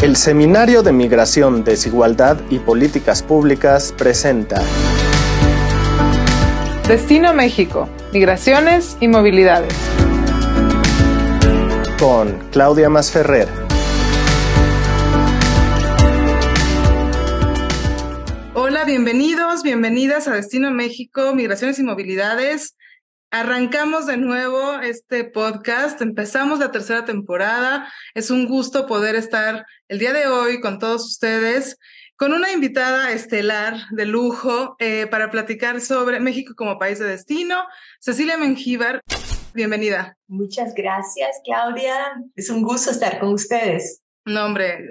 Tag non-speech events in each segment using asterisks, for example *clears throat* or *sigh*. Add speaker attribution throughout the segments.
Speaker 1: El Seminario de Migración, Desigualdad y Políticas Públicas presenta
Speaker 2: Destino México, Migraciones y Movilidades.
Speaker 1: Con Claudia Masferrer.
Speaker 2: Hola, bienvenidos, bienvenidas a Destino México, Migraciones y Movilidades. Arrancamos de nuevo este podcast, empezamos la tercera temporada. Es un gusto poder estar el día de hoy con todos ustedes, con una invitada estelar de lujo eh, para platicar sobre México como país de destino. Cecilia Mengíbar, bienvenida.
Speaker 3: Muchas gracias, Claudia. Es un gusto estar con ustedes.
Speaker 2: No, hombre,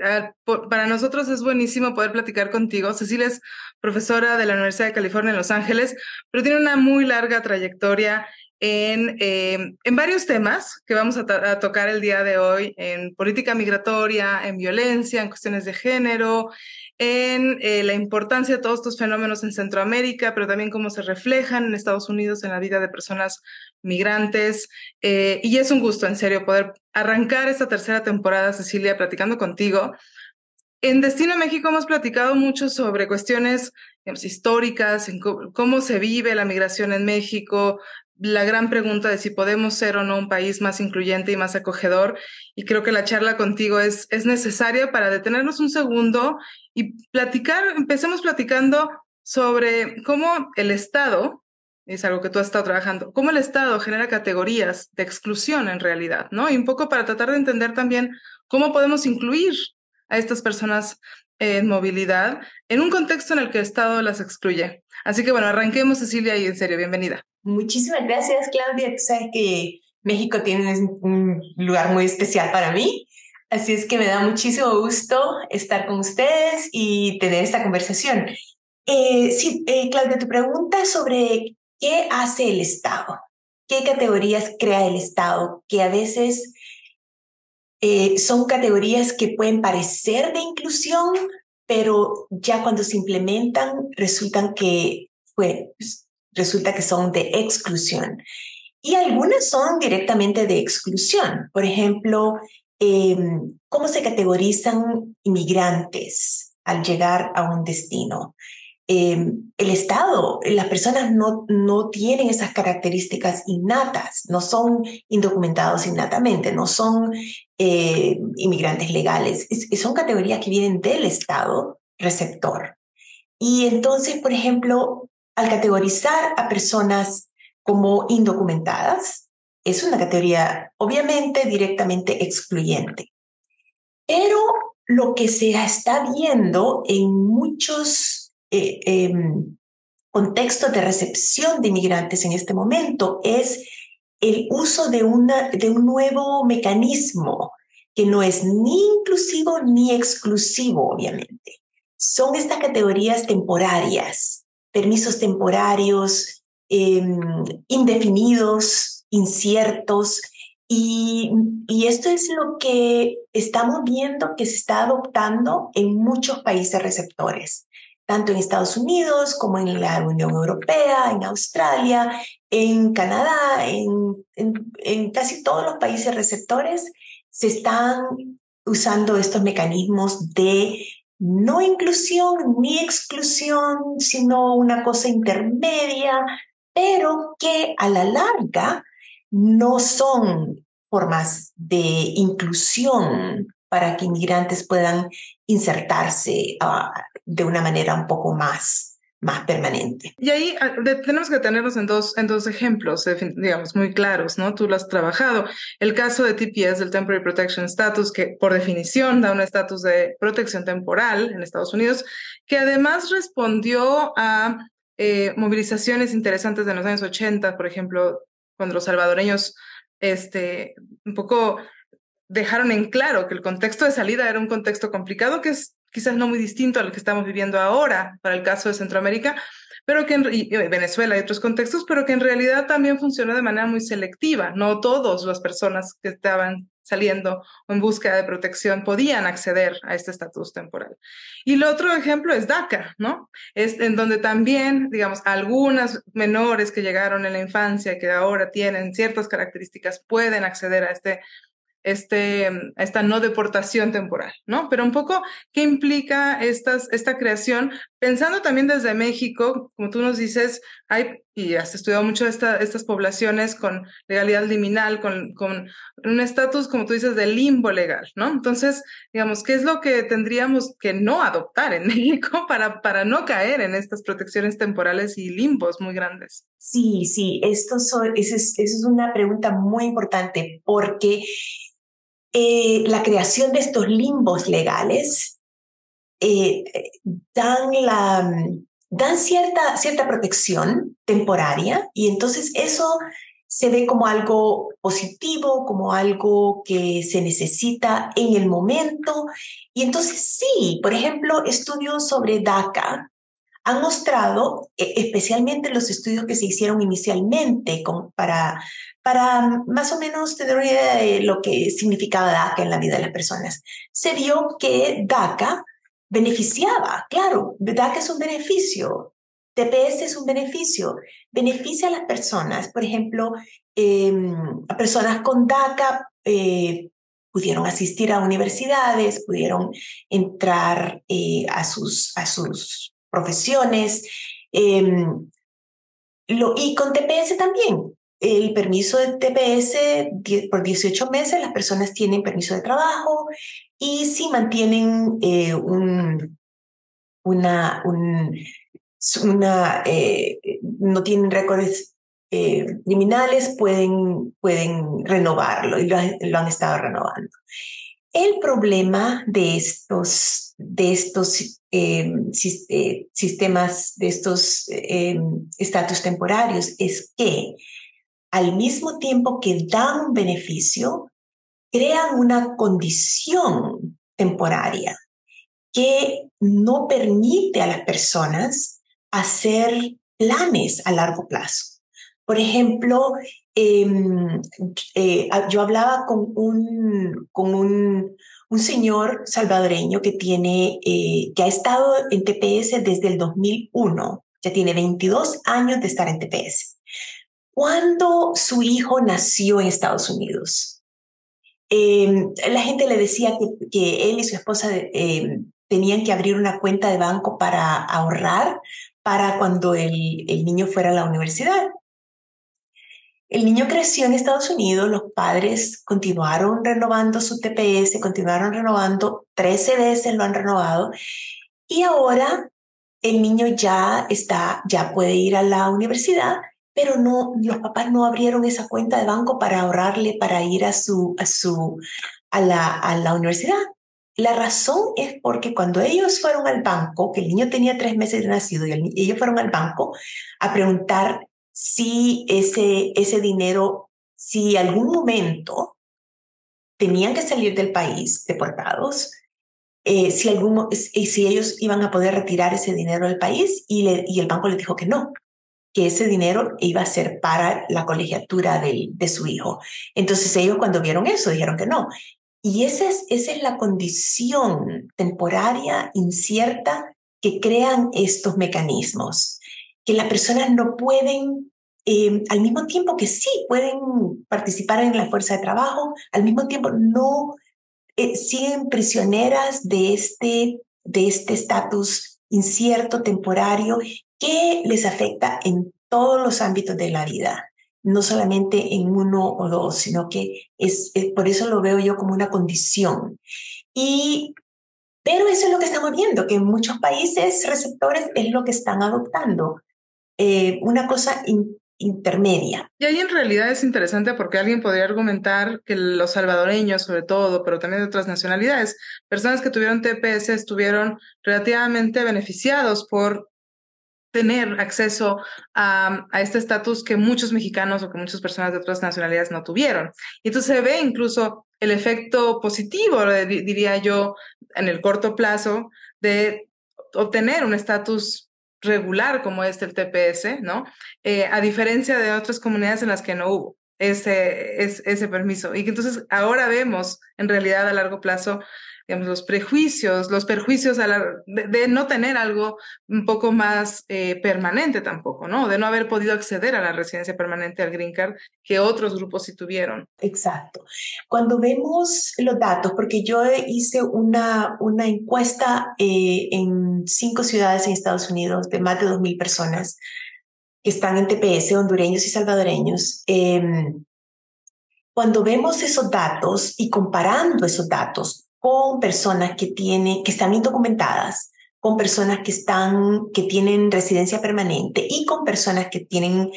Speaker 2: para nosotros es buenísimo poder platicar contigo. Cecilia es profesora de la Universidad de California en Los Ángeles, pero tiene una muy larga trayectoria en, eh, en varios temas que vamos a, tocar el día de hoy, en política migratoria, en violencia, en cuestiones de género, en eh, la importancia de todos estos fenómenos en Centroamérica, pero también cómo se reflejan en Estados Unidos en la vida de personas migrantes. Eh, y es un gusto, en serio, poder arrancar esta tercera temporada, Cecilia, platicando contigo en Destino México hemos platicado mucho sobre cuestiones históricas, cómo se vive la migración en México, la gran pregunta de si podemos ser o no un país más incluyente y más acogedor. Y creo que la charla contigo es, es necesaria para detenernos un segundo y platicar, empecemos platicando sobre cómo el Estado, es algo que tú has estado trabajando, cómo el Estado genera categorías de exclusión en realidad, ¿no? Y un poco para tratar de entender también cómo podemos incluir a estas personas en movilidad en un contexto en el que el Estado las excluye. Así que bueno, arranquemos Cecilia y en serio, bienvenida.
Speaker 3: Muchísimas gracias Claudia. Tú sabes que México tiene un lugar muy especial para mí. Así es que me da muchísimo gusto estar con ustedes y tener esta conversación. Eh, sí, eh, Claudia, tu pregunta sobre qué hace el Estado, qué categorías crea el Estado, que a veces eh, son categorías que pueden parecer de inclusión, pero ya cuando se implementan resultan que, pues, resulta que son de exclusión. Y algunas son directamente de exclusión. Por ejemplo, em, cómo se categorizan inmigrantes al llegar a un destino. Em, el Estado, las personas no, no tienen esas características innatas, no son indocumentados innatamente, no son eh, inmigrantes legales, son categorías que vienen del Estado receptor. Y entonces, por ejemplo, al categorizar a personas como indocumentadas, es una categoría obviamente directamente excluyente. Pero lo que se está viendo en muchos eh, em, contexto de recepción de inmigrantes en este momento es el uso de, de un nuevo mecanismo que no es ni inclusivo ni exclusivo, obviamente. Son estas categorías temporarias, permisos temporarios, em, indefinidos, inciertos, y, y, esto es lo que estamos viendo que se está adoptando en muchos países receptores tanto en Estados Unidos como en la Unión Europea, en Australia, en Canadá, en, casi todos los países receptores, se están usando estos mecanismos de no inclusión ni exclusión, sino una cosa intermedia, pero que a la larga no son formas de inclusión para que inmigrantes puedan insertarse de una manera un poco más, más permanente.
Speaker 2: Y ahí ah, tenemos que tenernos en dos, en dos ejemplos, digamos, muy claros, ¿no? Tú lo has trabajado. El caso de TPS, del Temporary Protection Status, que por definición da un estatus de protección temporal en Estados Unidos, que además respondió a eh, movilizaciones interesantes de los años 80, por ejemplo, cuando los salvadoreños, este, un poco dejaron en claro que el contexto de salida era un contexto complicado, que es quizás no muy distinto al que estamos viviendo ahora para el caso de Centroamérica, pero que en Venezuela y otros contextos, pero que en realidad también funcionó de manera muy selectiva. No todas las personas que estaban saliendo en búsqueda de protección podían acceder a este estatus temporal. Y el otro ejemplo es DACA, ¿no? Es en donde también, digamos, algunas menores que llegaron en la infancia, que ahora tienen ciertas características, pueden acceder a este este, esta no deportación temporal, ¿no? Pero un poco, ¿qué implica estas, esta creación? Pensando también desde México, como tú nos dices, hay, y has estudiado mucho esta, estas poblaciones con legalidad liminal, con, con un estatus, como tú dices, de limbo legal, ¿no? Entonces, digamos, ¿qué es lo que tendríamos que no adoptar en *laughs* México para, para no caer en estas protecciones temporales y limbos muy grandes?
Speaker 3: Sí, sí, esto esa es, es una pregunta muy importante porque eh, la creación de estos limbos legales eh, dan, la, dan cierta, cierta protección temporaria y entonces eso se ve como algo positivo, como algo que se necesita en el momento. Y entonces sí, por ejemplo, estudios sobre DACA han mostrado, e, especialmente los estudios que se hicieron inicialmente para para más o menos tener una idea de lo que significaba DACA en la vida de las personas, se vio que DACA beneficiaba, claro, DACA es un beneficio, TPS es un beneficio, beneficia a las personas, por ejemplo, em, a personas con DACA eh, pudieron asistir a universidades, pudieron entrar eh, a, sus, a sus profesiones, em, lo, y con TPS también, el permiso de TPS por 18 meses, las personas tienen permiso de trabajo y si mantienen eh, un, una, eh, no tienen récords eh, criminales, pueden, pueden renovarlo y lo, lo, han estado renovando. El problema de estos, de estos sistemas, de estos estatus temporarios es que al mismo tiempo que dan beneficio, crean una condición temporaria que no permite a las personas hacer planes a largo plazo. Por ejemplo, em, eh, yo hablaba con un, con un, un señor salvadoreño que, tiene, eh, que ha estado en TPS desde el 2001, ya tiene 22 años de estar en TPS. Cuando su hijo nació en Estados Unidos, em, la gente le decía que, él y su esposa em, tenían que abrir una cuenta de banco para ahorrar para cuando el, el niño fuera a la universidad. El niño creció en Estados Unidos, los padres continuaron renovando su TPS, continuaron renovando, 13 veces lo han renovado y ahora el niño ya está, ya puede ir a la universidad pero no, los papás no abrieron esa cuenta de banco para ahorrarle para ir a su, a su, a la, a la universidad. La razón es porque cuando ellos fueron al banco, que el niño tenía tres meses de nacido y ellos fueron al banco a preguntar si ese, ese dinero, si algún momento tenían que salir del país deportados, eh, si, algún, si ellos iban a poder retirar ese dinero del país y, y el banco les dijo que no, que ese dinero iba a ser para la colegiatura de, su hijo. Entonces ellos cuando vieron eso dijeron que no. Y esa es, esa es la condición temporaria, incierta, que crean estos mecanismos, que las personas no pueden, eh, al mismo tiempo que sí pueden participar en la fuerza de trabajo, al mismo tiempo no eh, siguen prisioneras de este de este estatus incierto, temporario, que les afecta en todos los ámbitos de la vida, no solamente en uno o dos, sino que es, por eso lo veo yo como una condición. Y pero eso es lo que estamos viendo, que en muchos países receptores es lo que están adoptando. Eh, una cosa intermedia.
Speaker 2: Y ahí en realidad es interesante porque alguien podría argumentar que los salvadoreños, sobre todo, pero también de otras nacionalidades, personas que tuvieron TPS estuvieron relativamente beneficiados por tener acceso a, este estatus que muchos mexicanos o que muchas personas de otras nacionalidades no tuvieron. Y entonces se ve incluso el efecto positivo, diría yo, en el corto plazo de obtener un estatus regular como este el TPS, ¿no? Eh, a diferencia de otras comunidades en las que no hubo. ese, ese permiso. Y que entonces ahora vemos en realidad a largo plazo digamos, los prejuicios, los perjuicios de, no tener algo un poco más eh, permanente tampoco, ¿no? De no haber podido acceder a la residencia permanente al Green Card que otros grupos sí tuvieron.
Speaker 3: Exacto. Cuando vemos los datos, porque yo hice una, una encuesta eh, en cinco ciudades en Estados Unidos de más de 2.000 personas que están en TPS, hondureños y salvadoreños. Em, cuando vemos esos datos y comparando esos datos con personas que, tienen, que están indocumentadas, con personas que, están, que tienen residencia permanente y con personas que tienen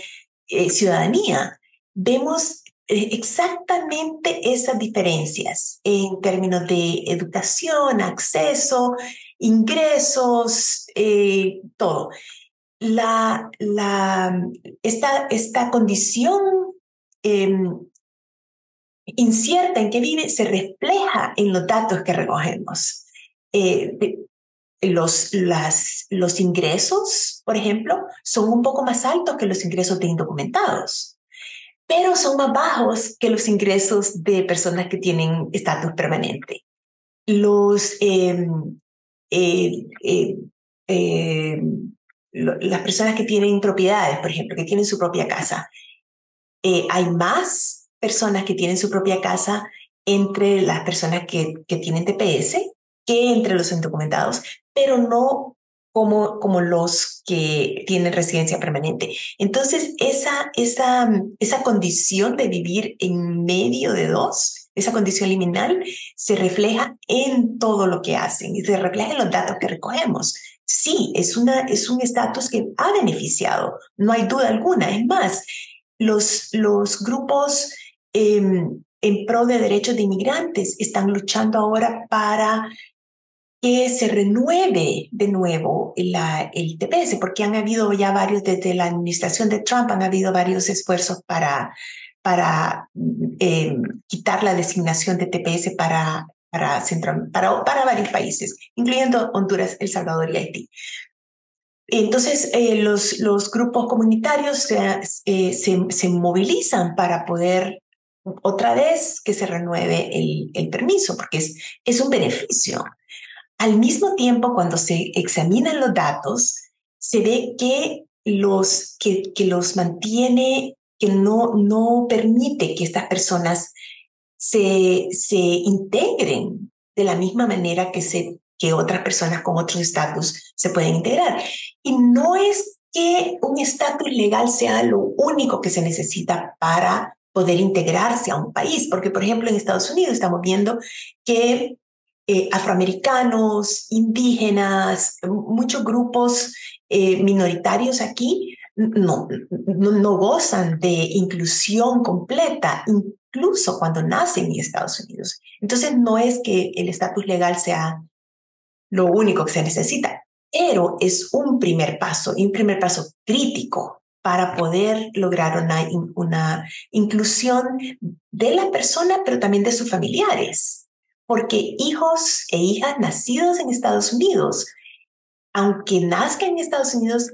Speaker 3: eh, ciudadanía. Vemos eh, exactamente esas diferencias en términos de educación, acceso, ingresos, eh, todo. La, la, esta, esta condición em, incierta en que vive se refleja en los datos que recogemos. Eh, los, los ingresos, por ejemplo, son un poco más altos que los ingresos de indocumentados, pero son más bajos que los ingresos de personas que tienen estatus permanente. Los, em, eh, eh, em, las personas que tienen propiedades, por ejemplo, que tienen su propia casa, hay más personas que tienen su propia casa entre las personas que, que tienen TPS que entre los indocumentados, pero no como, como los que tienen residencia permanente. Entonces, esa, esa, esa condición de vivir en medio de dos, esa condición liminal, se refleja en todo lo que hacen y se refleja en los datos que recogemos. Sí, es, una, es un estatus que ha beneficiado, no hay duda alguna. Es más, los, los grupos Em, en pro de derechos de inmigrantes están luchando ahora para que se renueve de nuevo el TPS, porque han habido ya varios, desde la administración de Trump, han habido varios esfuerzos para, para em, quitar la designación de TPS para, para, para, para varios países, incluyendo Honduras, El Salvador y Haití. Entonces, eh, los, los grupos comunitarios eh, se, se, movilizan para poder otra vez que se renueve el, el permiso, porque es, es un beneficio. Al mismo tiempo, cuando se examinan los datos, se ve que los, que, que los mantiene, que no, no permite que estas personas se, se integren de la misma manera que, se, que otras personas con otros estatus se pueden integrar. Y no es que un estatus legal sea lo único que se necesita para poder integrarse a un país, porque por ejemplo en Estados Unidos estamos viendo que eh, afroamericanos, indígenas, muchos grupos eh, minoritarios aquí no, no, no, gozan de inclusión completa, incluso cuando nacen en Estados Unidos. Entonces no es que el estatus legal sea lo único que se necesita, pero es un primer paso y un primer paso crítico para poder lograr una, inclusión de la persona, pero también de sus familiares. Porque hijos e hijas nacidos en Estados Unidos, aunque nazcan en Estados Unidos,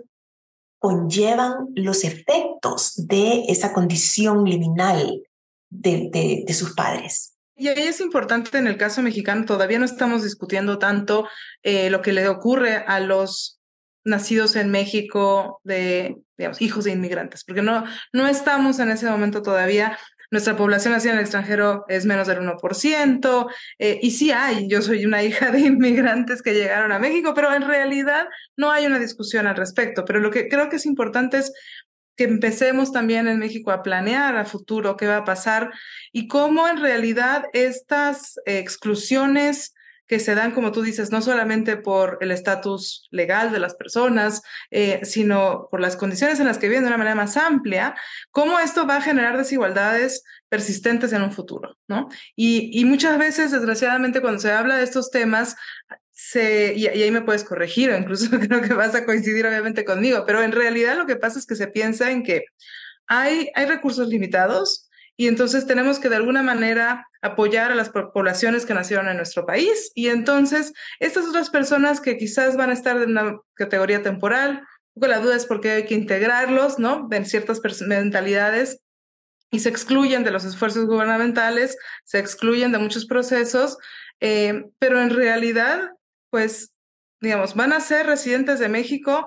Speaker 3: conllevan los efectos de esa condición liminal de, de, sus padres.
Speaker 2: Y ahí es importante en el caso mexicano, todavía no estamos discutiendo tanto eh, lo que le ocurre a los nacidos en México de, digamos, hijos de inmigrantes, porque no, no estamos en ese momento todavía. Nuestra población nacida en el extranjero es menos del 1%, eh, y sí hay, yo soy una hija de *laughs* inmigrantes que llegaron a México, pero en realidad no hay una discusión al respecto. Pero lo que creo que es importante es que empecemos también en México a planear a futuro qué va a pasar y cómo en realidad estas exclusiones que se dan, como tú dices, no solamente por el estatus legal de las personas, eh, sino por las condiciones en las que viven de una manera más amplia, cómo esto va a generar desigualdades persistentes en un futuro, ¿no? Y, muchas veces, desgraciadamente, cuando se habla de estos temas, se, y, y, ahí me puedes corregir, o incluso *laughs* creo que vas a coincidir obviamente conmigo, pero en realidad lo que pasa es que se piensa en que hay, hay recursos limitados, y entonces tenemos que de alguna manera apoyar a las poblaciones que nacieron en nuestro país. Y entonces estas otras personas que quizás van a estar en una categoría temporal, la duda es por qué hay que integrarlos, ¿no? En ciertas mentalidades y se excluyen de los esfuerzos gubernamentales, se excluyen de muchos procesos, eh, pero en realidad, pues, digamos, van a ser residentes de México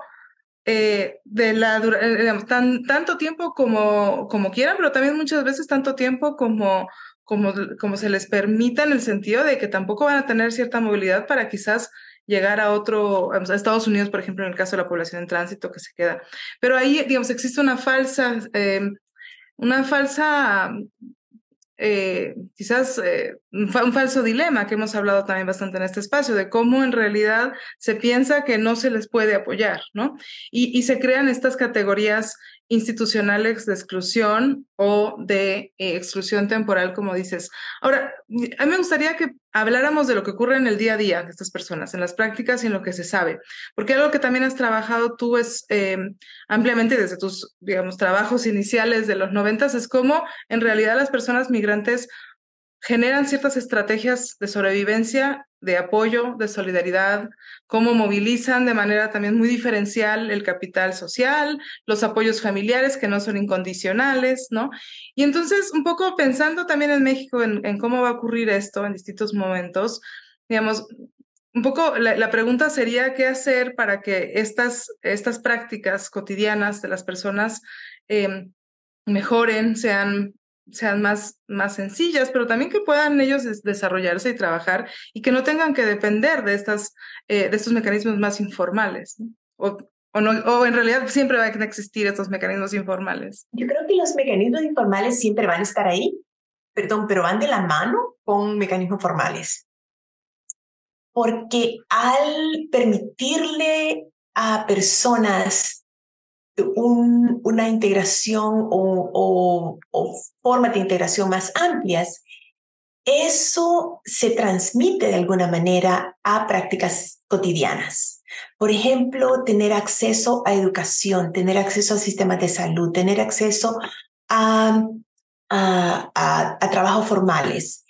Speaker 2: eh, de la, eh, digamos, tan, tanto tiempo como, como quieran, pero también muchas veces tanto tiempo como, como, como se les permita en el sentido de que tampoco van a tener cierta movilidad para quizás llegar a otro, a Estados Unidos, por ejemplo, en el caso de la población en tránsito que se queda. Pero ahí, digamos, existe una falsa, una falsa eh, quizás eh, un, falso dilema que hemos hablado también bastante en este espacio, de cómo en realidad se piensa que no se les puede apoyar, ¿no? Y, y se crean estas categorías institucionales de exclusión o de eh, exclusión temporal, como dices. Ahora, a mí me gustaría que habláramos de lo que ocurre en el día a día de estas personas, en las prácticas y en lo que se sabe, porque algo que también has trabajado tú es eh, ampliamente desde tus, digamos, trabajos iniciales de los noventas, es cómo en realidad las personas migrantes generan ciertas estrategias de sobrevivencia, de apoyo, de solidaridad, cómo movilizan de manera también muy diferencial el capital social, los apoyos familiares que no son incondicionales, ¿no? Y entonces, un poco pensando también en México en, cómo va a ocurrir esto en distintos momentos, digamos, un poco la, pregunta sería qué hacer para que estas, estas prácticas cotidianas de las personas eh, mejoren, sean sean más, más sencillas, pero también que puedan ellos desarrollarse y trabajar y que no tengan que depender de, estas, eh, de estos mecanismos más informales. O, o, no, o en realidad siempre van a existir estos mecanismos informales.
Speaker 3: Yo creo que los mecanismos informales siempre van a estar ahí, perdón, pero van de la mano con mecanismos formales. Porque al permitirle a personas una integración o, o, formas de integración más amplias, eso se transmite de alguna manera a prácticas cotidianas. Por ejemplo, tener acceso a educación, tener acceso a sistemas de salud, tener acceso a, a, a, a trabajos formales.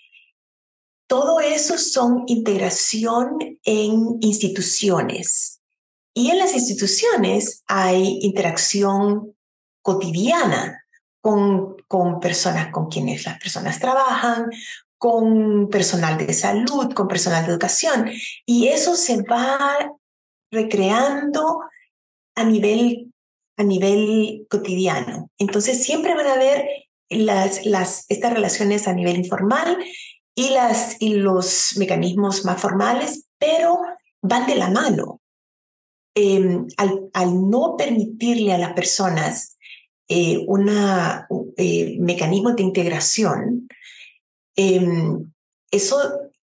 Speaker 3: Todo eso son integración en instituciones, y en las instituciones hay interacción cotidiana con, con personas con quienes las personas trabajan, con personal de salud, con personal de educación. Y eso se va recreando a nivel, a nivel cotidiano. Entonces siempre van a haber las, las, estas relaciones a nivel informal y, las, y los mecanismos más formales, pero van de la mano. Em, al, no permitirle a las personas eh, un eh, mecanismo de integración, em, eso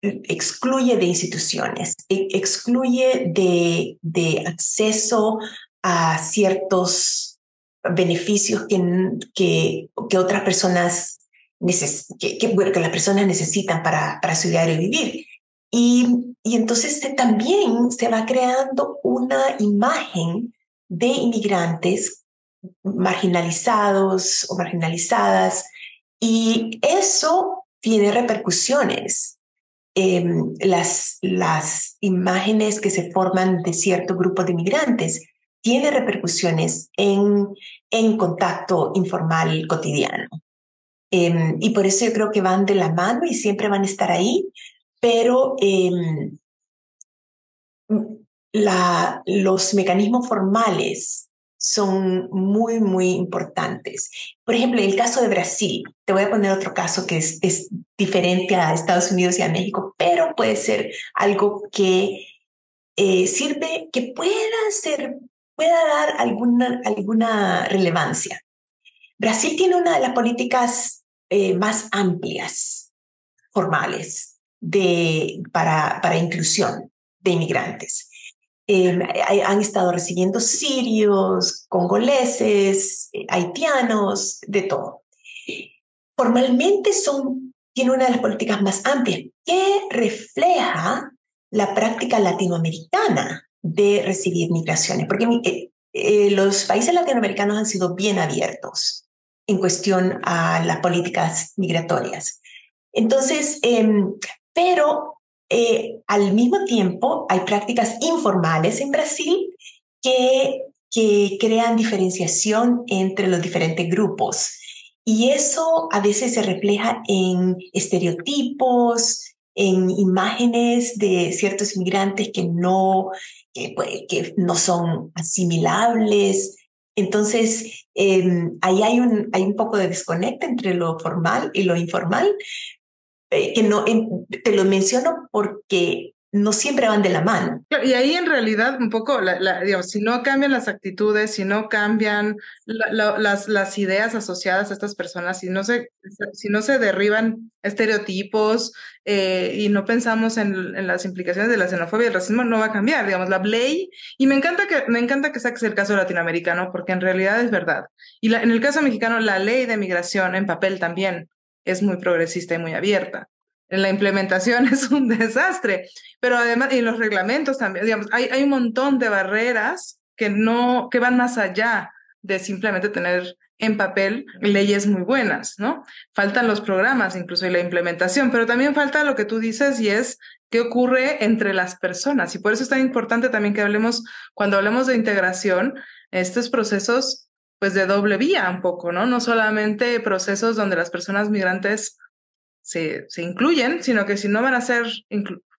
Speaker 3: excluye de instituciones, e, excluye de, acceso a ciertos beneficios que, que, otras personas que, las personas necesitan para, para estudiar y vivir. Y, y entonces también se va creando una imagen de inmigrantes marginalizados o marginalizadas y eso tiene repercusiones. en las, las imágenes que se forman de cierto grupo de inmigrantes tiene repercusiones en, en contacto informal cotidiano. Em, y por eso yo creo que van de la mano y siempre van a estar ahí, pero em, los mecanismos formales son muy, muy importantes. Por ejemplo, el caso de Brasil, te voy a poner otro caso que es, es diferente a Estados Unidos y a México, pero puede ser algo que eh, sirve, que pueda ser, pueda dar alguna, alguna relevancia. Brasil tiene una de las políticas eh, más amplias, formales, de, para, para inclusión de inmigrantes. Em, han estado recibiendo sirios, congoleses, eh, haitianos, de todo. Formalmente son, tiene una de las políticas más amplias que refleja la práctica latinoamericana de recibir migraciones, porque eh, eh, los países latinoamericanos han sido bien abiertos en cuestión a las políticas migratorias. Entonces, em, pero eh, al mismo tiempo hay prácticas informales en Brasil que, que crean diferenciación entre los diferentes grupos. Y eso a veces se refleja en estereotipos, en imágenes de ciertos inmigrantes que no, que, pues, que no son asimilables. Entonces, em, ahí hay un, hay un poco de desconecto entre lo formal y lo informal, eh, que no, te lo menciono porque no siempre van de la mano.
Speaker 2: Y ahí en realidad un poco, la, digamos, si no cambian las actitudes, si no cambian las, las ideas asociadas a estas personas, si no se, si no se derriban estereotipos eh, y no pensamos en, en, las implicaciones de la xenofobia y el racismo, no va a cambiar, digamos, la ley. Y me encanta que, me encanta que saques el caso latinoamericano, porque en realidad es verdad. Y en el caso mexicano, la ley de migración en papel también es muy progresista y muy abierta la implementación *laughs* es un desastre, pero además, y los reglamentos también, digamos, hay, hay un montón de barreras que no, que van más allá de simplemente tener en papel leyes muy buenas, ¿no? Faltan los programas, incluso y la implementación, pero también falta lo que tú dices y es qué ocurre entre las personas. Y por eso es tan importante también que hablemos, cuando hablemos de integración, estos procesos, pues de doble vía un poco, ¿no? No solamente procesos donde las personas migrantes se, se incluyen, sino que si no van a ser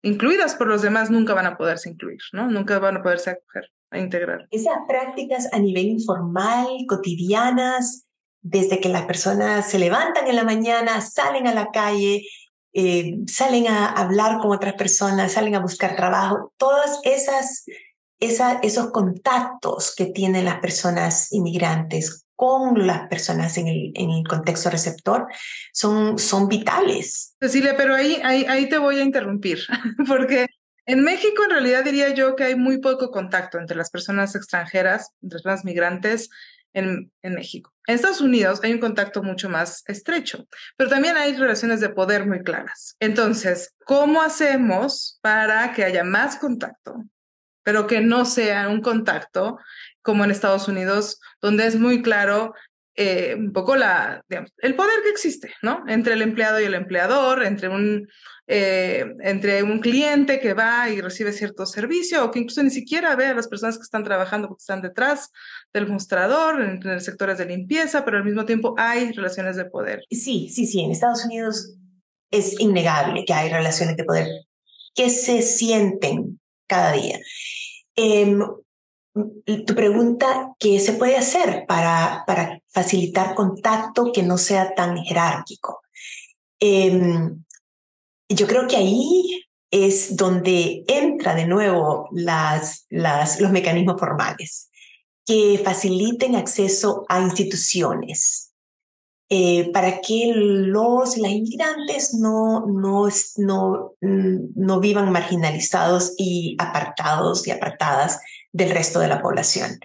Speaker 2: incluidas por los demás, nunca van a poderse incluir, ¿no? Nunca van a poderse acoger, a integrar.
Speaker 3: Esas prácticas a nivel informal, cotidianas, desde que las personas se levantan en la mañana, salen a la calle, eh, salen a hablar con otras personas, salen a buscar trabajo, todas esas, esa, esos contactos que tienen las personas inmigrantes con las personas en el, en el contexto receptor son, son vitales.
Speaker 2: Cecilia, pero ahí, ahí, ahí te voy a interrumpir, *laughs* porque en México en realidad diría yo que hay muy poco contacto entre las personas extranjeras, entre las personas migrantes en, en, México. En Estados Unidos hay un contacto mucho más estrecho, pero también hay relaciones de poder muy claras. Entonces, ¿cómo hacemos para que haya más contacto, pero que no sea un contacto como en Estados Unidos, donde es muy claro eh, un poco la, digamos, el poder que existe, ¿no? Entre el empleado y el empleador, entre un, eh, entre un cliente que va y recibe cierto servicio o que incluso ni siquiera ve a las personas que están trabajando porque están detrás del mostrador, en, en sectores de limpieza, pero al mismo tiempo hay relaciones de poder.
Speaker 3: Sí, sí, sí, en Estados Unidos es innegable que hay relaciones de poder que se sienten cada día. Eh, tu pregunta, ¿qué se puede hacer para, para facilitar contacto que no sea tan jerárquico? Em, yo creo que ahí es donde entra de nuevo las, los mecanismos formales que faciliten acceso a instituciones eh, para que los las inmigrantes no, no, no, no vivan marginalizados y apartados y apartadas del resto de la población.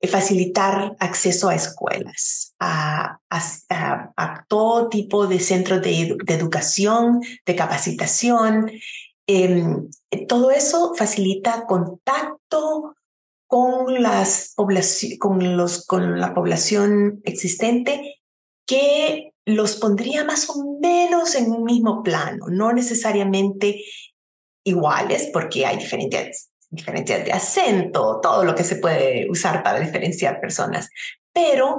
Speaker 3: Eh, facilitar acceso a escuelas, a, a, todo tipo de centros de, educación, de capacitación. Em, todo eso facilita contacto con, las con, los, con la población existente que los pondría más o menos en un mismo plano, no necesariamente iguales, porque hay diferentes diferencias de acento, todo lo que se puede usar para diferenciar personas, pero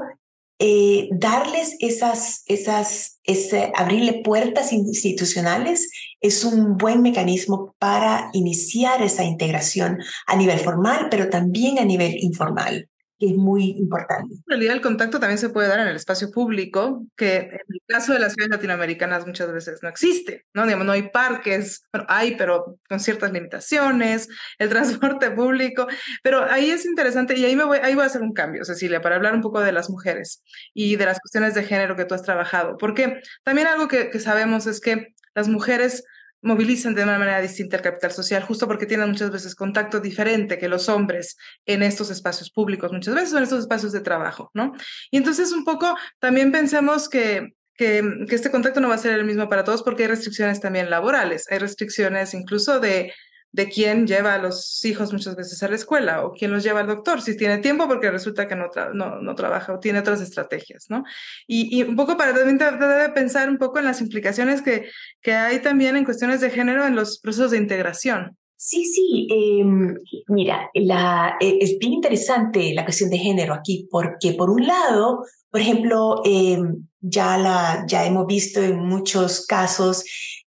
Speaker 3: eh, darles esas, esas, ese, abrirle puertas institucionales es un buen mecanismo para iniciar esa integración a nivel formal, pero también a nivel informal que es muy importante. En
Speaker 2: realidad el contacto también se puede dar en el espacio público, que en el caso de las ciudades latinoamericanas muchas veces no existe, ¿no? Digamos, no hay parques, bueno, hay, pero con ciertas limitaciones, el *laughs* transporte público, pero ahí es interesante y ahí, me voy, ahí voy a hacer un cambio, Cecilia, para hablar un poco de las mujeres y de las cuestiones de género que tú has trabajado, porque también algo que, que sabemos es que las mujeres movilizan de una manera distinta el capital social, justo porque tienen muchas veces contacto diferente que los hombres en estos espacios públicos, muchas veces en estos espacios de trabajo, ¿no? Y entonces un poco también pensemos que, que, que este contacto no va a ser el mismo para todos porque hay restricciones también laborales, hay restricciones incluso de de quién lleva a los hijos muchas veces a la escuela o quién los lleva al doctor, si tiene tiempo porque resulta que no, no, no, trabaja o tiene otras estrategias, ¿no? Y, y un poco para también tratar de pensar un poco en las implicaciones que, que hay también en cuestiones de género en los procesos de integración.
Speaker 3: Sí, sí, eh, mira, la, eh, es bien interesante la cuestión de género aquí, porque por un lado, por ejemplo, eh, ya, la, ya hemos visto en muchos casos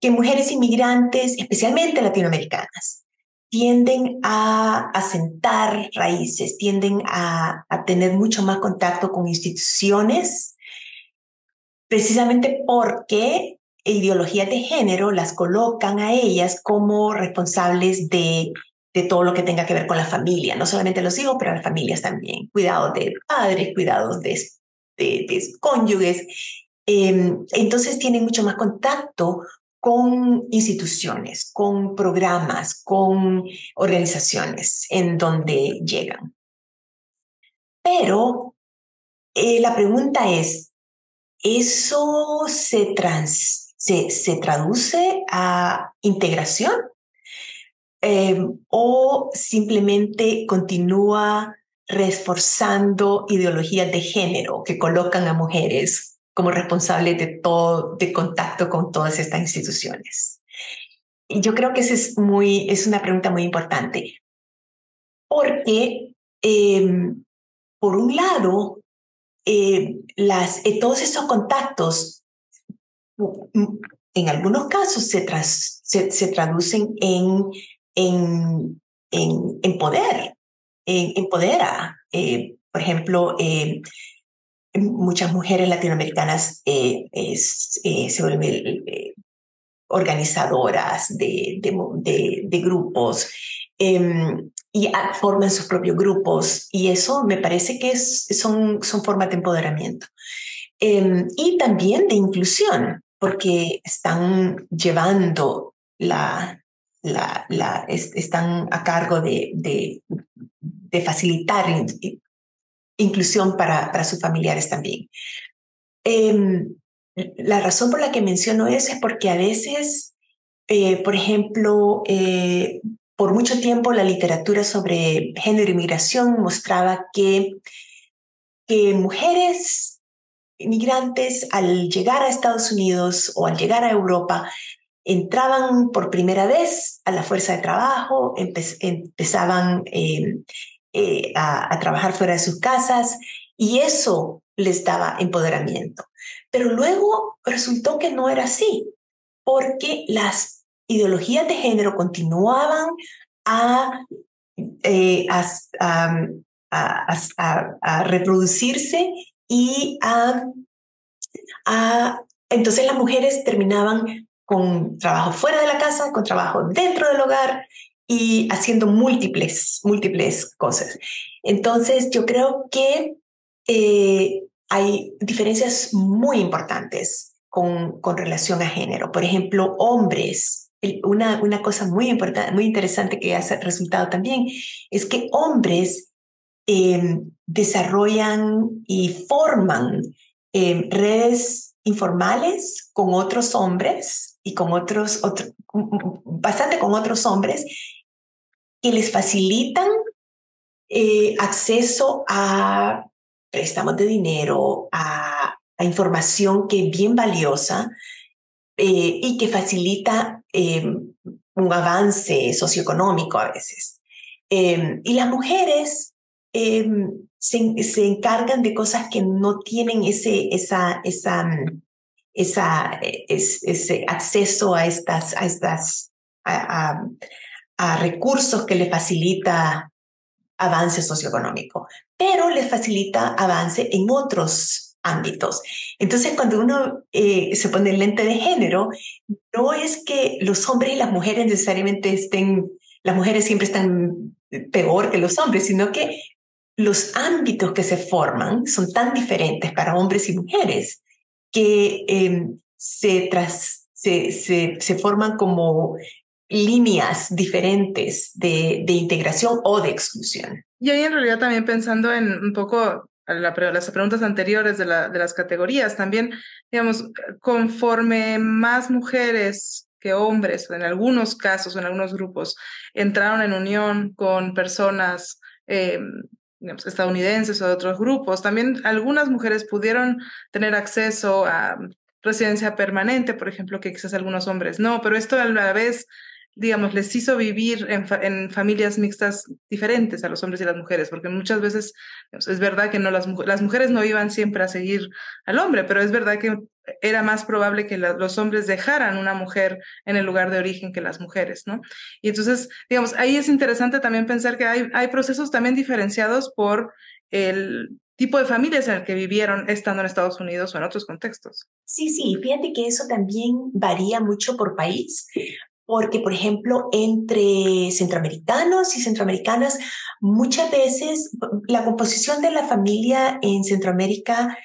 Speaker 3: que mujeres inmigrantes, especialmente latinoamericanas, tienden a asentar raíces, tienden a, tener mucho más contacto con instituciones, precisamente porque ideologías de género las colocan a ellas como responsables de, de todo lo que tenga que ver con la familia, no solamente los hijos, pero las familias también, cuidados de padres, cuidados de, de, cónyuges. Em, entonces tienen mucho más contacto con instituciones, con programas, con organizaciones en donde llegan. Pero eh, la pregunta es, ¿eso se, trans, se, se traduce a integración? Em, ¿O simplemente continúa reforzando ideologías de género que colocan a mujeres como responsable de todo, de contacto con todas estas instituciones? Y yo creo que esa es, muy, es una pregunta muy importante, porque em, por un lado, eh, las, eh, todos esos contactos, en algunos casos se, se, traducen en, en, en, poder, en, empodera. Eh, por ejemplo, muchas mujeres latinoamericanas eh, eh, se vuelven eh, organizadoras de, grupos em, y forman sus propios grupos y eso me parece que es, son, son formas de empoderamiento. Em, y también de inclusión, porque están llevando la, la, están a cargo de, de, de facilitar inclusión para, para sus familiares también. Em, la razón por la que menciono eso es porque a veces, eh, por ejemplo, eh, por mucho tiempo la literatura sobre género y migración mostraba que, que mujeres inmigrantes al llegar a Estados Unidos o al llegar a Europa entraban por primera vez a la fuerza de trabajo, empezaban em, eh, a, trabajar fuera de sus casas y eso les daba empoderamiento. Pero luego resultó que no era así, porque las ideologías de género continuaban a, eh, a, a, reproducirse y a, entonces las mujeres terminaban con trabajo fuera de la casa, con trabajo dentro del hogar y haciendo múltiples, múltiples cosas. Entonces, yo creo que eh, hay diferencias muy importantes con, con relación a género. Por ejemplo, hombres. Una, una cosa muy importante, muy interesante que ha resultado también es que hombres em, desarrollan y forman em, redes informales con otros hombres y con otros, bastante con otros hombres que les facilitan eh, acceso a préstamos de dinero, a, información que es bien valiosa eh, y que facilita em, un avance socioeconómico a veces. Em, y las mujeres em, se, se, encargan de cosas que no tienen ese, ese acceso a estas, a estas, a recursos que le facilita avance socioeconómico, pero le facilita avance en otros ámbitos. Entonces, cuando uno eh, se pone el lente de género, no es que los hombres y las mujeres necesariamente estén, las mujeres siempre están peor que los hombres, sino que los ámbitos que se forman son tan diferentes para hombres y mujeres que em, se, tras, se, se, se, forman como líneas diferentes de, de, integración o de exclusión.
Speaker 2: Y ahí en realidad también pensando en un poco las preguntas anteriores de, la, de las categorías, también, digamos, conforme más mujeres que hombres, en algunos casos, en algunos grupos, entraron en unión con personas eh, estadounidenses o de otros grupos, también algunas mujeres pudieron tener acceso a residencia permanente, por ejemplo, que quizás algunos hombres no, pero esto a la vez digamos, les hizo vivir en, familias mixtas diferentes a los hombres y las mujeres, porque muchas veces es verdad que no las, las mujeres no iban siempre a seguir al hombre, pero es verdad que era más probable que los hombres dejaran una mujer en el lugar de origen que las mujeres, ¿no? Y entonces, digamos, ahí es interesante también pensar que hay, hay procesos también diferenciados por el tipo de familias en el que vivieron estando en Estados Unidos o en otros contextos.
Speaker 3: Sí, sí, fíjate que eso también varía mucho por país, porque, por ejemplo, entre centroamericanos y centroamericanas, muchas veces la composición de la familia en Centroamérica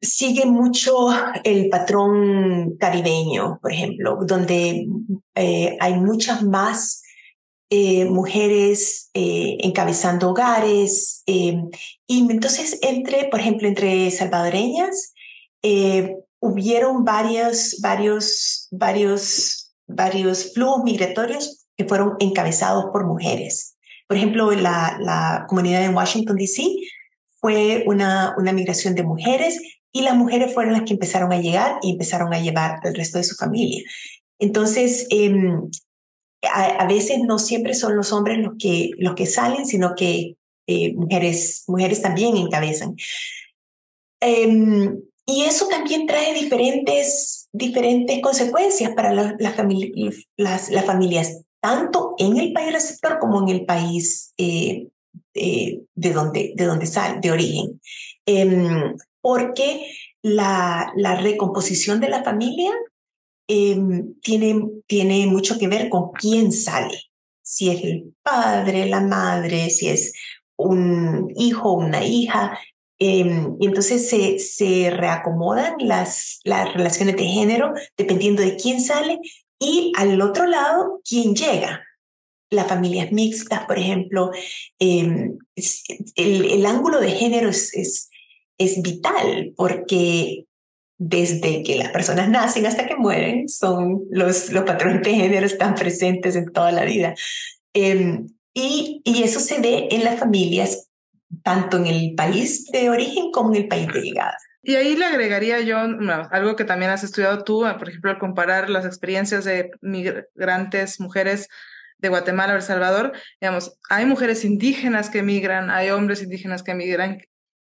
Speaker 3: sigue mucho el patrón caribeño, por ejemplo, donde eh, hay muchas más eh, mujeres eh, encabezando hogares. y entonces, entre, por ejemplo, entre salvadoreñas, hubieron varios, varios, varios, varios flujos migratorios que fueron encabezados por mujeres. Por ejemplo, la, comunidad en Washington, D.C. fue una, una migración de mujeres y las mujeres fueron las que empezaron a llegar y empezaron a llevar al resto de su familia. Entonces, em, a, veces no siempre son los hombres los que, los que salen, sino que eh, mujeres, mujeres también encabezan. Em, y eso también trae diferentes, diferentes consecuencias para la, las, las, familias, tanto en el país receptor como en el país eh, eh, de, donde, de donde sale, de origen. Em, porque la, la recomposición de la familia em, tiene, tiene mucho que ver con quién sale. Si es el padre, la madre, si es un hijo, una hija. Em, y entonces se, se reacomodan las, las relaciones de género dependiendo de quién sale y al otro lado, quién llega. Las familias mixtas, por ejemplo, em, el, el, ángulo de género es, es, es vital porque desde que las personas nacen hasta que mueren, son los, los patrones de género están presentes en toda la vida. Em, y, y eso se ve en las familias, tanto en el país de origen como en el país de llegada.
Speaker 2: Y ahí le agregaría yo algo que también has estudiado tú, por ejemplo, al comparar las experiencias de migrantes, mujeres de Guatemala o El Salvador, digamos, hay mujeres indígenas que migran, hay hombres indígenas que migran,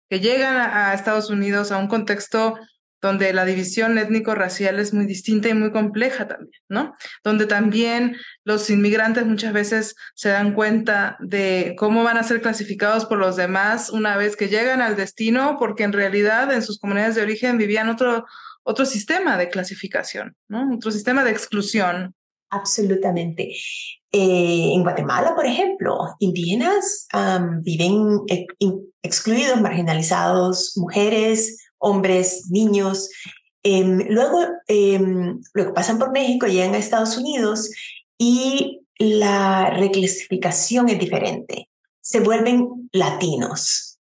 Speaker 2: que llegan a, Estados Unidos a un contexto donde la división étnico-racial es muy distinta y muy compleja también, ¿no? Donde también los inmigrantes muchas veces se dan cuenta de cómo van a ser clasificados por los demás una vez que llegan al destino, porque en realidad en sus comunidades de origen vivían otro, otro sistema de clasificación, ¿no? Otro sistema de exclusión.
Speaker 3: Absolutamente. Eh, en Guatemala, por ejemplo, indígenas viven excluidos, marginalizados, mujeres, hombres, niños. Em, luego, em, luego pasan por México, llegan a Estados Unidos y la reclasificación es diferente. Se vuelven latinos.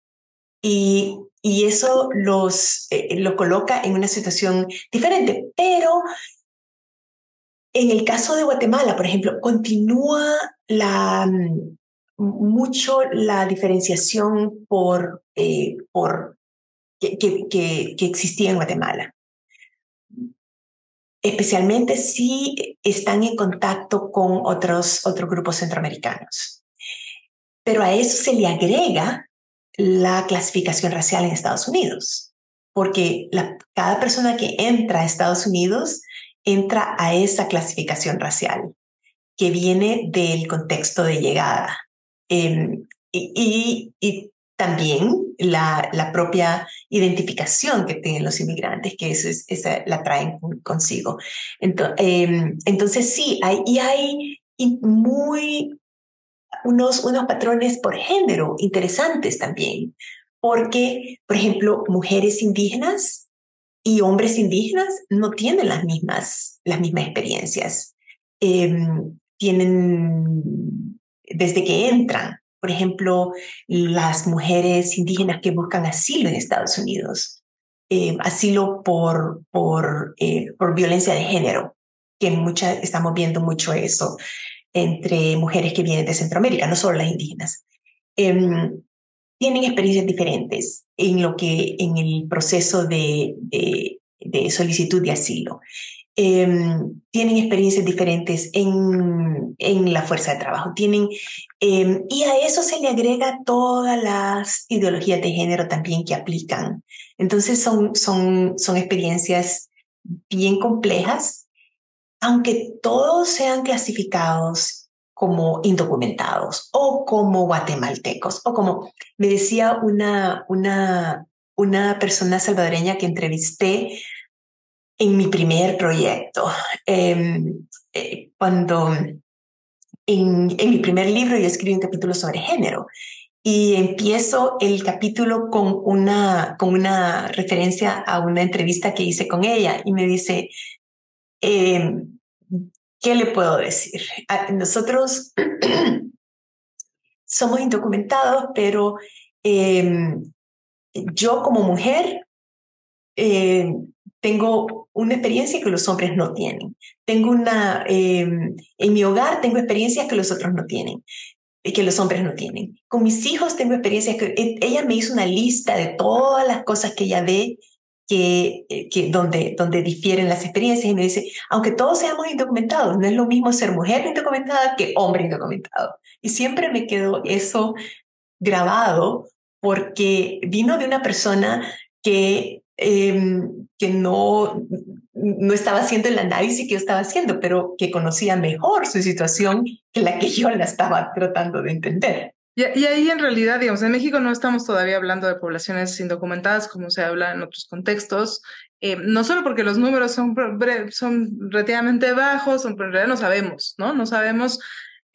Speaker 3: Y, y eso los eh, lo coloca en una situación diferente, pero en el caso de Guatemala, por ejemplo, continúa mm, mucho la diferenciación por, eh, por que, existía en Guatemala. Especialmente si están en contacto con otros, otros grupos centroamericanos. Pero a eso se le agrega la clasificación racial en Estados Unidos, porque la, cada persona que entra a Estados Unidos entra a esa clasificación racial que viene del contexto de llegada. Em, y, también la, la, propia identificación que tienen los inmigrantes, que eso es, esa la traen consigo. Entonces, em, entonces sí, y hay muy unos, unos patrones por género interesantes también, porque, por ejemplo, mujeres indígenas y hombres indígenas no tienen las mismas, las mismas experiencias. Em, tienen, desde que entran, por ejemplo, las mujeres indígenas que buscan asilo en Estados Unidos, em, asilo por, por, eh, por violencia de género, que mucha, estamos viendo mucho eso entre mujeres que vienen de Centroamérica, no solo las indígenas. Em, tienen experiencias diferentes en lo que en el proceso de, de, solicitud de asilo. Em, tienen experiencias diferentes en, en, la fuerza de trabajo, tienen, em, y a eso se le agrega todas las ideologías de género también que aplican. Entonces son, son, son experiencias bien complejas, aunque todos sean clasificados como indocumentados o como guatemaltecos o como me decía una, una, una persona salvadoreña que entrevisté en mi primer proyecto, em, eh, cuando en, en mi primer libro yo escribí un capítulo sobre género y empiezo el capítulo con una, con una referencia a una entrevista que hice con ella y me dice, eh, ¿Qué le puedo decir? Nosotros *clears throat* somos indocumentados, pero em, yo como mujer tengo una experiencia que los hombres no tienen. Tengo una, em, en mi hogar tengo experiencias que los otros no tienen, que los hombres no tienen. Con mis hijos tengo experiencias que e, ella me hizo una lista de todas las cosas que ella ve que, eh, que donde, donde difieren las experiencias y me dice, aunque todos seamos indocumentados, no es lo mismo ser mujer indocumentada que hombre indocumentado. Y siempre me quedó eso grabado porque vino de una persona que, em, que no, no estaba haciendo el análisis que yo estaba haciendo, pero que conocía mejor su situación que la que yo la estaba tratando de entender.
Speaker 2: Y, ahí en realidad, digamos, en México no estamos todavía hablando de poblaciones indocumentadas como se habla en otros contextos, eh, no solo porque los números son, son relativamente bajos, en realidad no sabemos, ¿no? No sabemos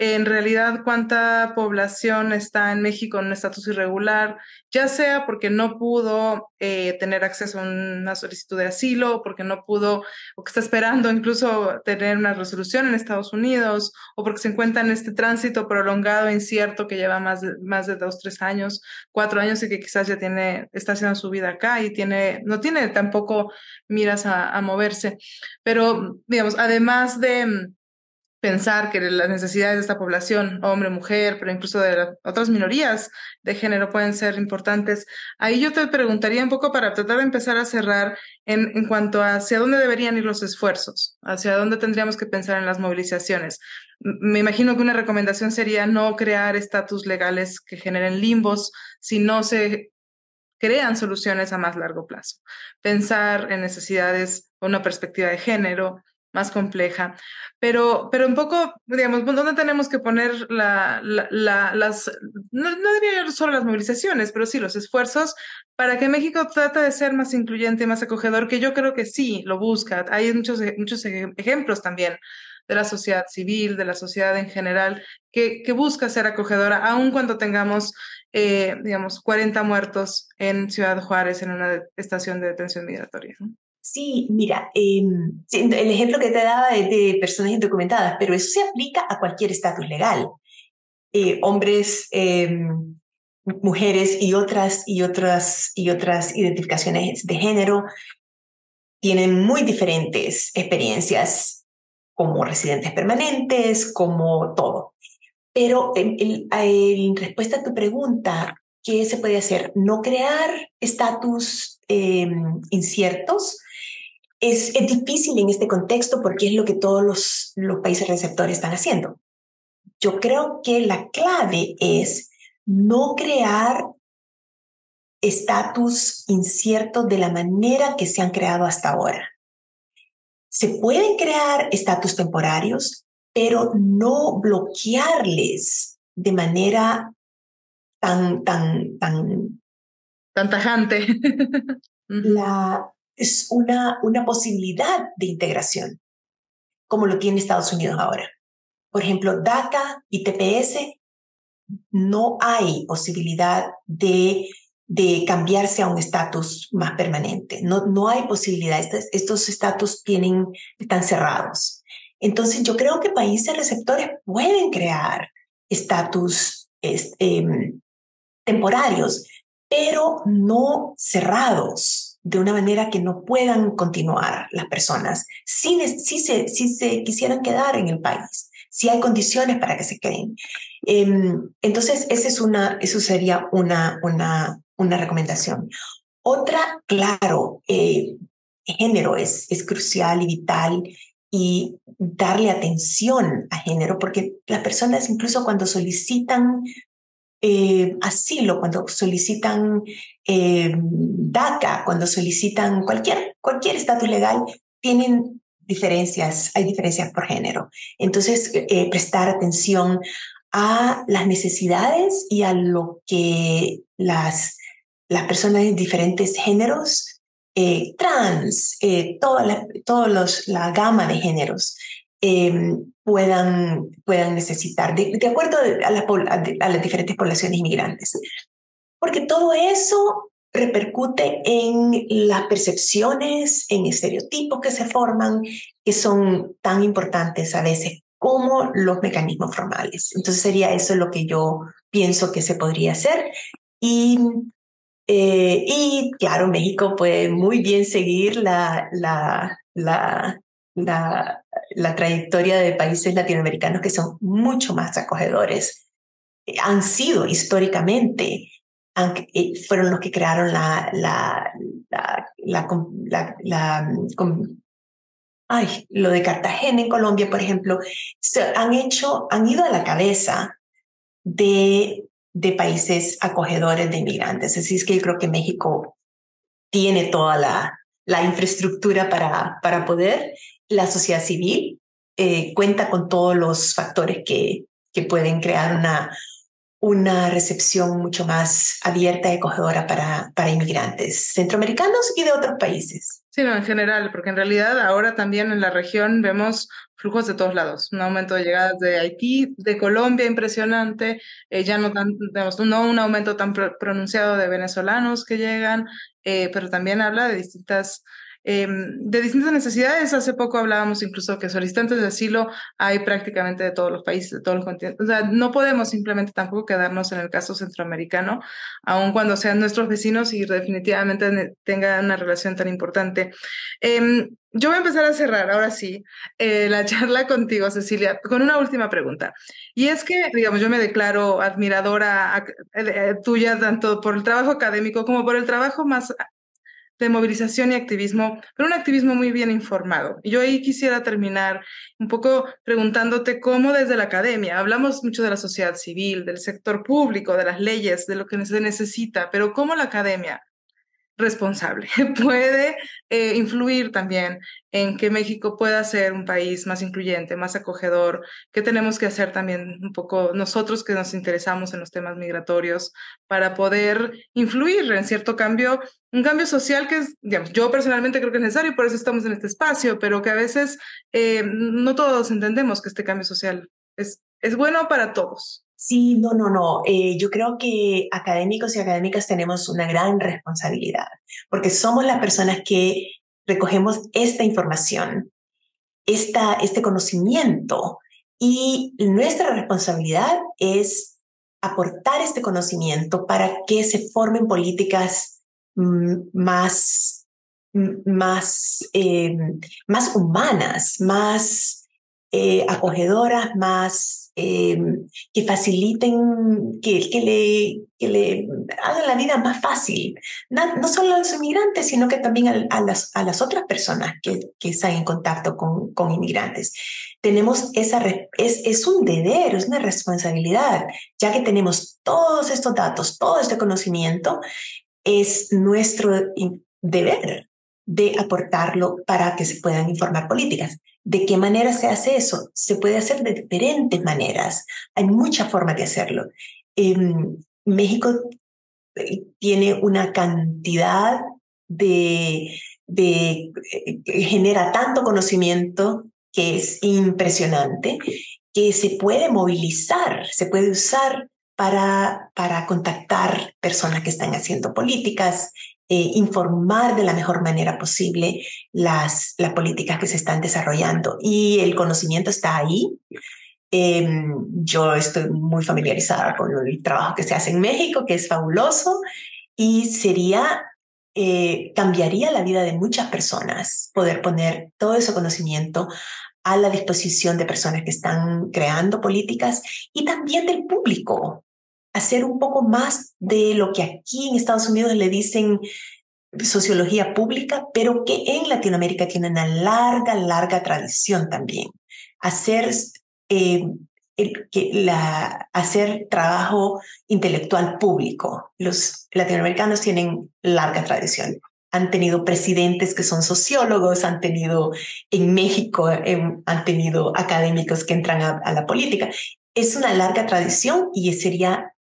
Speaker 2: en realidad cuánta población está en México en un estatus irregular, ya sea porque no pudo eh, tener acceso a una solicitud de asilo, porque no pudo, o que está esperando incluso tener una resolución en Estados Unidos, o porque se encuentra en este tránsito prolongado, e incierto, que lleva más de, más de dos, tres años, cuatro años y que quizás ya tiene, está haciendo su vida acá y tiene, no tiene tampoco miras a, a moverse. Pero, digamos, además de pensar que las necesidades de esta población, hombre, mujer, pero incluso de otras minorías de género pueden ser importantes. Ahí yo te preguntaría un poco para tratar de empezar a cerrar en, en cuanto a hacia dónde deberían ir los esfuerzos, hacia dónde tendríamos que pensar en las movilizaciones. Me imagino que una recomendación sería no crear estatus legales que generen limbos si no se crean soluciones a más largo plazo. Pensar en necesidades, una perspectiva de género, más compleja. Pero, pero un poco, digamos, ¿dónde tenemos que poner la, la, las, no, no diría solo las movilizaciones, pero sí los esfuerzos para que México trate de ser más incluyente más acogedor, que yo creo que sí lo busca. Hay muchos, muchos ejemplos también de la sociedad civil, de la sociedad en general, que, que busca ser acogedora, aun cuando tengamos, eh, digamos, 40 muertos en Ciudad Juárez en una estación de detención migratoria.
Speaker 3: Sí, mira, em, el ejemplo que te daba es de personas indocumentadas, pero eso se aplica a cualquier estatus legal. Eh, hombres, em, mujeres y otras, y, otras, y otras identificaciones de género tienen muy diferentes experiencias como residentes permanentes, como todo. Pero en, en respuesta a tu pregunta, ¿qué se puede hacer? No crear estatus em, inciertos, es, difícil en este contexto porque es lo que todos los, los países receptores están haciendo. Yo creo que la clave es no crear estatus inciertos de la manera que se han creado hasta ahora. Se pueden crear estatus temporarios, pero no bloquearles de manera tan, tan, tan...
Speaker 2: Tan tajante. *laughs*
Speaker 3: la, es una, una posibilidad de integración, como lo tiene Estados Unidos ahora. Por ejemplo, DACA y TPS, no hay posibilidad de, de cambiarse a un estatus más permanente. No, no hay posibilidad. Estos estatus tienen, están cerrados. Entonces, yo creo que países receptores pueden crear estatus em, temporarios, pero no cerrados de una manera que no puedan continuar las personas si, si, se, si se quisieran quedar en el país, si hay condiciones para que se queden. Em, entonces, esa es una, eso sería una, una, una recomendación. Otra, claro, eh, género es, es crucial y vital y darle atención a género, porque las personas incluso cuando solicitan eh, asilo, cuando solicitan eh, DACA, cuando solicitan cualquier, cualquier estatus legal, tienen diferencias, hay diferencias por género. Entonces, eh, prestar atención a las necesidades y a lo que las, las personas de diferentes géneros, eh, trans, eh, toda, la, todos los, la gama de géneros, em, puedan, puedan necesitar, de, de acuerdo a, la, a, las diferentes poblaciones inmigrantes. Porque todo eso repercute en las percepciones, en estereotipos que se forman, que son tan importantes a veces como los mecanismos formales. Entonces sería eso lo que yo pienso que se podría hacer. Y, eh, y claro, México puede muy bien seguir la, la, la, la, la trayectoria de países latinoamericanos que son mucho más acogedores. Han sido históricamente, eh, fueron los que crearon la, la, la, la, la ay, lo de Cartagena en Colombia, por ejemplo, se han hecho, han ido a la cabeza de, de países acogedores de inmigrantes. Así es que yo creo que México tiene toda la, la infraestructura para, para poder. La sociedad civil eh, cuenta con todos los factores que, que pueden crear una, una recepción mucho más abierta y acogedora para, para inmigrantes centroamericanos y de otros países.
Speaker 2: Sí, no, en general, porque en realidad ahora también en la región vemos flujos de todos lados, un aumento de llegadas de Haití, de Colombia impresionante, eh, ya no, tan, no un aumento tan pronunciado de venezolanos que llegan, eh, pero también habla de distintas Em, de distintas necesidades. Hace poco hablábamos incluso que solicitantes de asilo hay prácticamente de todos los países, de todos los continentes. O sea, no podemos simplemente tampoco quedarnos en el caso centroamericano, aun cuando sean nuestros vecinos y definitivamente tengan una relación tan importante. Em, yo voy a empezar a cerrar, ahora sí, eh, la *laughs* charla contigo, Cecilia, con una última pregunta. Y es que, digamos, yo me declaro admiradora eh, tuya tanto por el trabajo académico como por el trabajo más de movilización y activismo, pero un activismo muy bien informado. Y yo ahí quisiera terminar un poco preguntándote cómo desde la academia, hablamos mucho de la sociedad civil, del sector público, de las leyes, de lo que se necesita, pero cómo la academia responsable *laughs* puede eh, influir también en que México pueda ser un país más incluyente, más acogedor, que tenemos que hacer también un poco nosotros que nos interesamos en los temas migratorios para poder influir en cierto cambio, un cambio social que es, digamos, yo personalmente creo que es necesario y por eso estamos en este espacio, pero que a veces eh, no todos entendemos que este cambio social es, es bueno para todos.
Speaker 3: Sí, no, no, no. Eh, yo creo que académicos y académicas tenemos una gran responsabilidad, porque somos las personas que recogemos esta información, esta, este conocimiento, y nuestra responsabilidad es aportar este conocimiento para que se formen políticas mm, más, más, eh, más humanas, más eh, acogedoras, más eh, que faciliten, que, le, hagan la vida más fácil, no, no solo a los inmigrantes, sino que también a, a, las, a las otras personas que, que están en contacto con, con inmigrantes. Tenemos esa, es, es un deber, es una responsabilidad, ya que tenemos todos estos datos, todo este conocimiento, es nuestro deber de aportarlo para que se puedan informar políticas. ¿De qué manera se hace eso? Se puede hacer de diferentes maneras. Hay muchas formas de hacerlo. Em, México eh, tiene una cantidad de, de eh, genera tanto conocimiento que es impresionante, que se puede movilizar, se puede usar para, para contactar personas que están haciendo políticas, eh, informar de la mejor manera posible las, las políticas que se están desarrollando. Y el conocimiento está ahí. Em, yo estoy muy familiarizada con el trabajo que se hace en México, que es fabuloso, y sería, eh, cambiaría la vida de muchas personas poder poner todo ese conocimiento a la disposición de personas que están creando políticas y también del público hacer un poco más de lo que aquí en Estados Unidos le dicen sociología pública, pero que en Latinoamérica tiene una larga, larga tradición también. Hacer, eh, que la, hacer trabajo intelectual público. Los latinoamericanos tienen larga tradición. Han tenido presidentes que son sociólogos, han tenido en México, em, han tenido académicos que entran a la política. Es una larga tradición y sería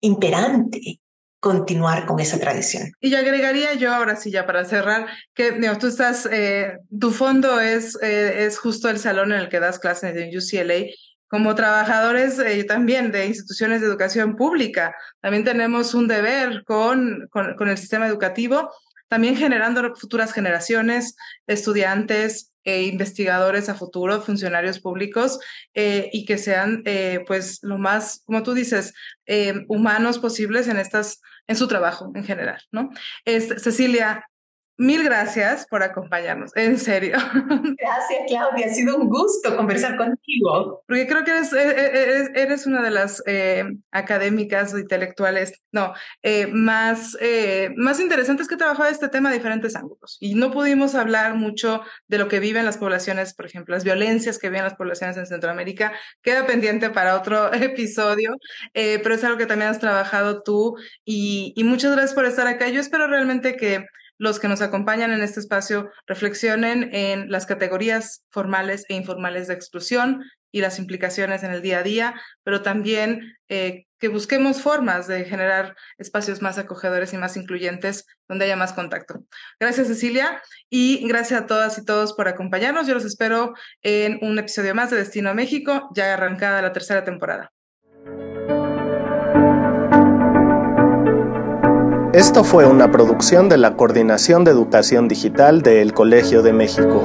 Speaker 3: imperante continuar con esa tradición.
Speaker 2: Y agregaría yo ahora sí, ya para cerrar, que tú estás, eh, tu fondo es, eh, es justo el salón en el que das clases en UCLA. Como trabajadores eh, también de instituciones de educación pública, también tenemos un deber con, con el sistema educativo, también generando futuras generaciones, estudiantes, e investigadores a futuro, funcionarios públicos, eh, y que sean, eh, pues, lo más, como tú dices, eh, humanos posibles en estas, en su trabajo en general, ¿no? Cecilia, Mil gracias por acompañarnos, en serio. *laughs*
Speaker 3: Gracias, Claudia. Ha sido un gusto conversar contigo.
Speaker 2: Porque creo que eres, e, e, eres, una de las eh, académicas o intelectuales, no, eh, más, eh, más interesantes que trabajado este tema de diferentes ángulos. Y no pudimos hablar mucho de lo que viven las poblaciones, por ejemplo, las violencias que viven las poblaciones en Centroamérica. Queda pendiente para otro *laughs* episodio, pero es algo que también has trabajado tú. Y, y muchas gracias por estar acá. Yo espero realmente que los que nos acompañan en este espacio reflexionen en las categorías formales e informales de exclusión y las implicaciones en el día a día, pero también eh, que busquemos formas de generar espacios más acogedores y más incluyentes donde haya más contacto. Gracias Cecilia y gracias a todas y todos por acompañarnos. Yo los espero en un episodio más de Destino a México, ya arrancada la tercera temporada.
Speaker 1: Esto fue una producción de la Coordinación de Educación Digital del Colegio de México.